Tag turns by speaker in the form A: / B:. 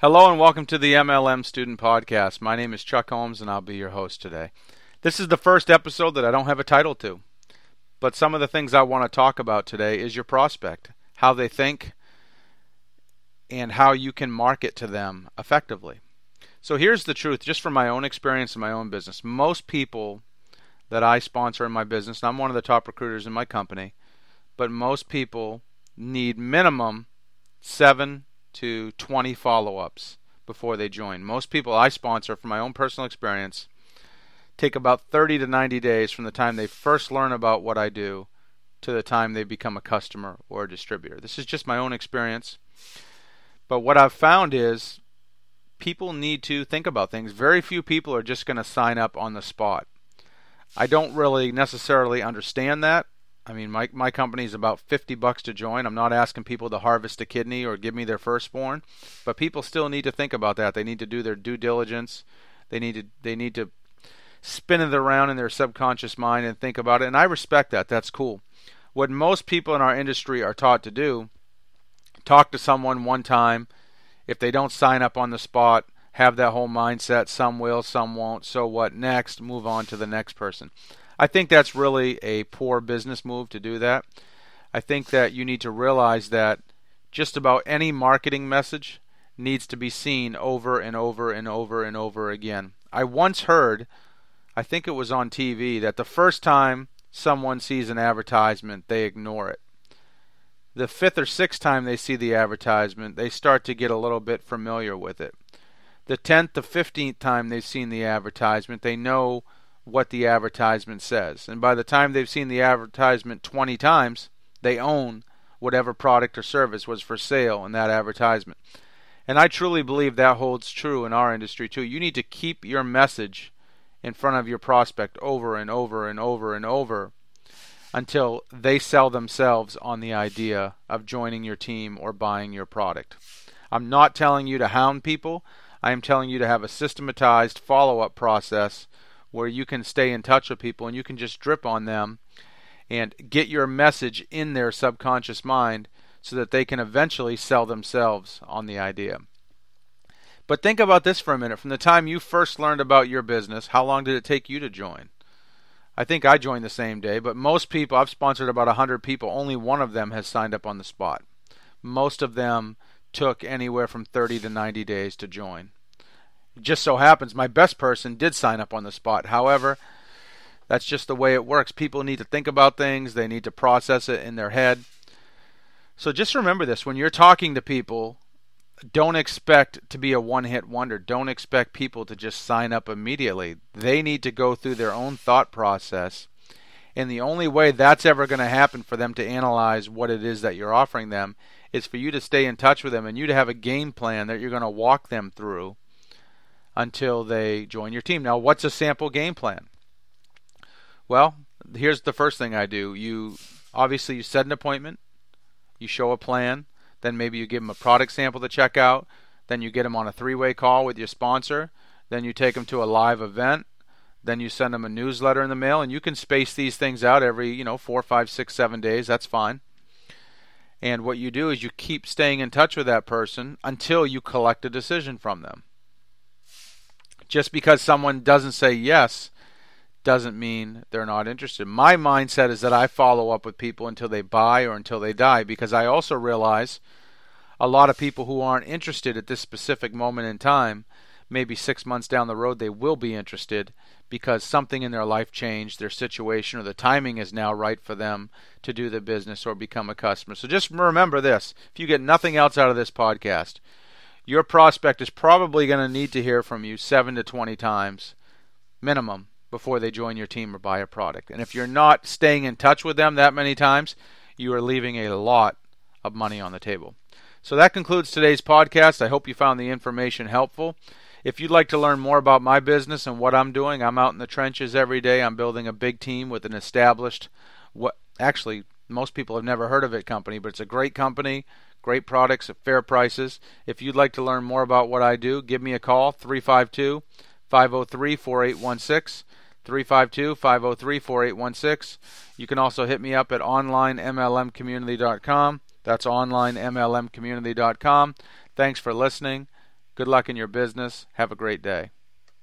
A: Hello and welcome to the MLM Student Podcast. My name is Chuck Holmes and I'll be your host today. This is the first episode that I don't have a title to, but some of the things I want to talk about today is your prospect, how they think, and how you can market to them effectively. So here's the truth, just from my own experience in my own business. Most people that I sponsor in my business, and I'm one of the top recruiters in my company, but most people need minimum seven to 20 follow ups before they join. Most people I sponsor, from my own personal experience, take about 30 to 90 days from the time they first learn about what I do to the time they become a customer or a distributor. This is just my own experience. But what I've found is people need to think about things. Very few people are just going to sign up on the spot. I don't really necessarily understand that. I mean, my my company is about 50 bucks to join. I'm not asking people to harvest a kidney or give me their firstborn, but people still need to think about that. They need to do their due diligence. They need to they need to spin it around in their subconscious mind and think about it. And I respect that. That's cool. What most people in our industry are taught to do, talk to someone one time. If they don't sign up on the spot, have that whole mindset. Some will, some won't. So what next? Move on to the next person. I think that's really a poor business move to do that. I think that you need to realize that just about any marketing message needs to be seen over and over and over and over again. I once heard, I think it was on TV, that the first time someone sees an advertisement, they ignore it. The fifth or sixth time they see the advertisement, they start to get a little bit familiar with it. The tenth to fifteenth time they've seen the advertisement, they know what the advertisement says. And by the time they've seen the advertisement 20 times, they own whatever product or service was for sale in that advertisement. And I truly believe that holds true in our industry too. You need to keep your message in front of your prospect over and over and over and over until they sell themselves on the idea of joining your team or buying your product. I'm not telling you to hound people. I am telling you to have a systematized follow up process where you can stay in touch with people and you can just drip on them and get your message in their subconscious mind so that they can eventually sell themselves on the idea. But think about this for a minute. From the time you first learned about your business, how long did it take you to join? I think I joined the same day, but most people, I've sponsored about 100 people, only one of them has signed up on the spot. Most of them took anywhere from 30 to 90 days to join just so happens my best person did sign up on the spot. However, that's just the way it works. People need to think about things, they need to process it in their head. So just remember this when you're talking to people, don't expect to be a one hit wonder. Don't expect people to just sign up immediately. They need to go through their own thought process. And the only way that's ever going to happen for them to analyze what it is that you're offering them is for you to stay in touch with them and you to have a game plan that you're going to walk them through until they join your team. Now, what's a sample game plan? Well, here's the first thing I do. You obviously you set an appointment, you show a plan, then maybe you give them a product sample to check out, then you get them on a three-way call with your sponsor, then you take them to a live event, then you send them a newsletter in the mail, and you can space these things out every you know four, five, six, seven days. That's fine. And what you do is you keep staying in touch with that person until you collect a decision from them just because someone doesn't say yes doesn't mean they're not interested. My mindset is that I follow up with people until they buy or until they die because I also realize a lot of people who aren't interested at this specific moment in time, maybe six months down the road, they will be interested because something in their life changed, their situation, or the timing is now right for them to do the business or become a customer. So just remember this if you get nothing else out of this podcast, your prospect is probably going to need to hear from you 7 to 20 times minimum before they join your team or buy a product. And if you're not staying in touch with them that many times, you are leaving a lot of money on the table. So that concludes today's podcast. I hope you found the information helpful. If you'd like to learn more about my business and what I'm doing, I'm out in the trenches every day. I'm building a big team with an established what actually most people have never heard of it company, but it's a great company Great products at fair prices. If you'd like to learn more about what I do, give me a call 352 503 4816. 352 503 4816. You can also hit me up at onlinemlmcommunity.com. That's onlinemlmcommunity.com. Thanks for listening. Good luck in your business. Have a great day.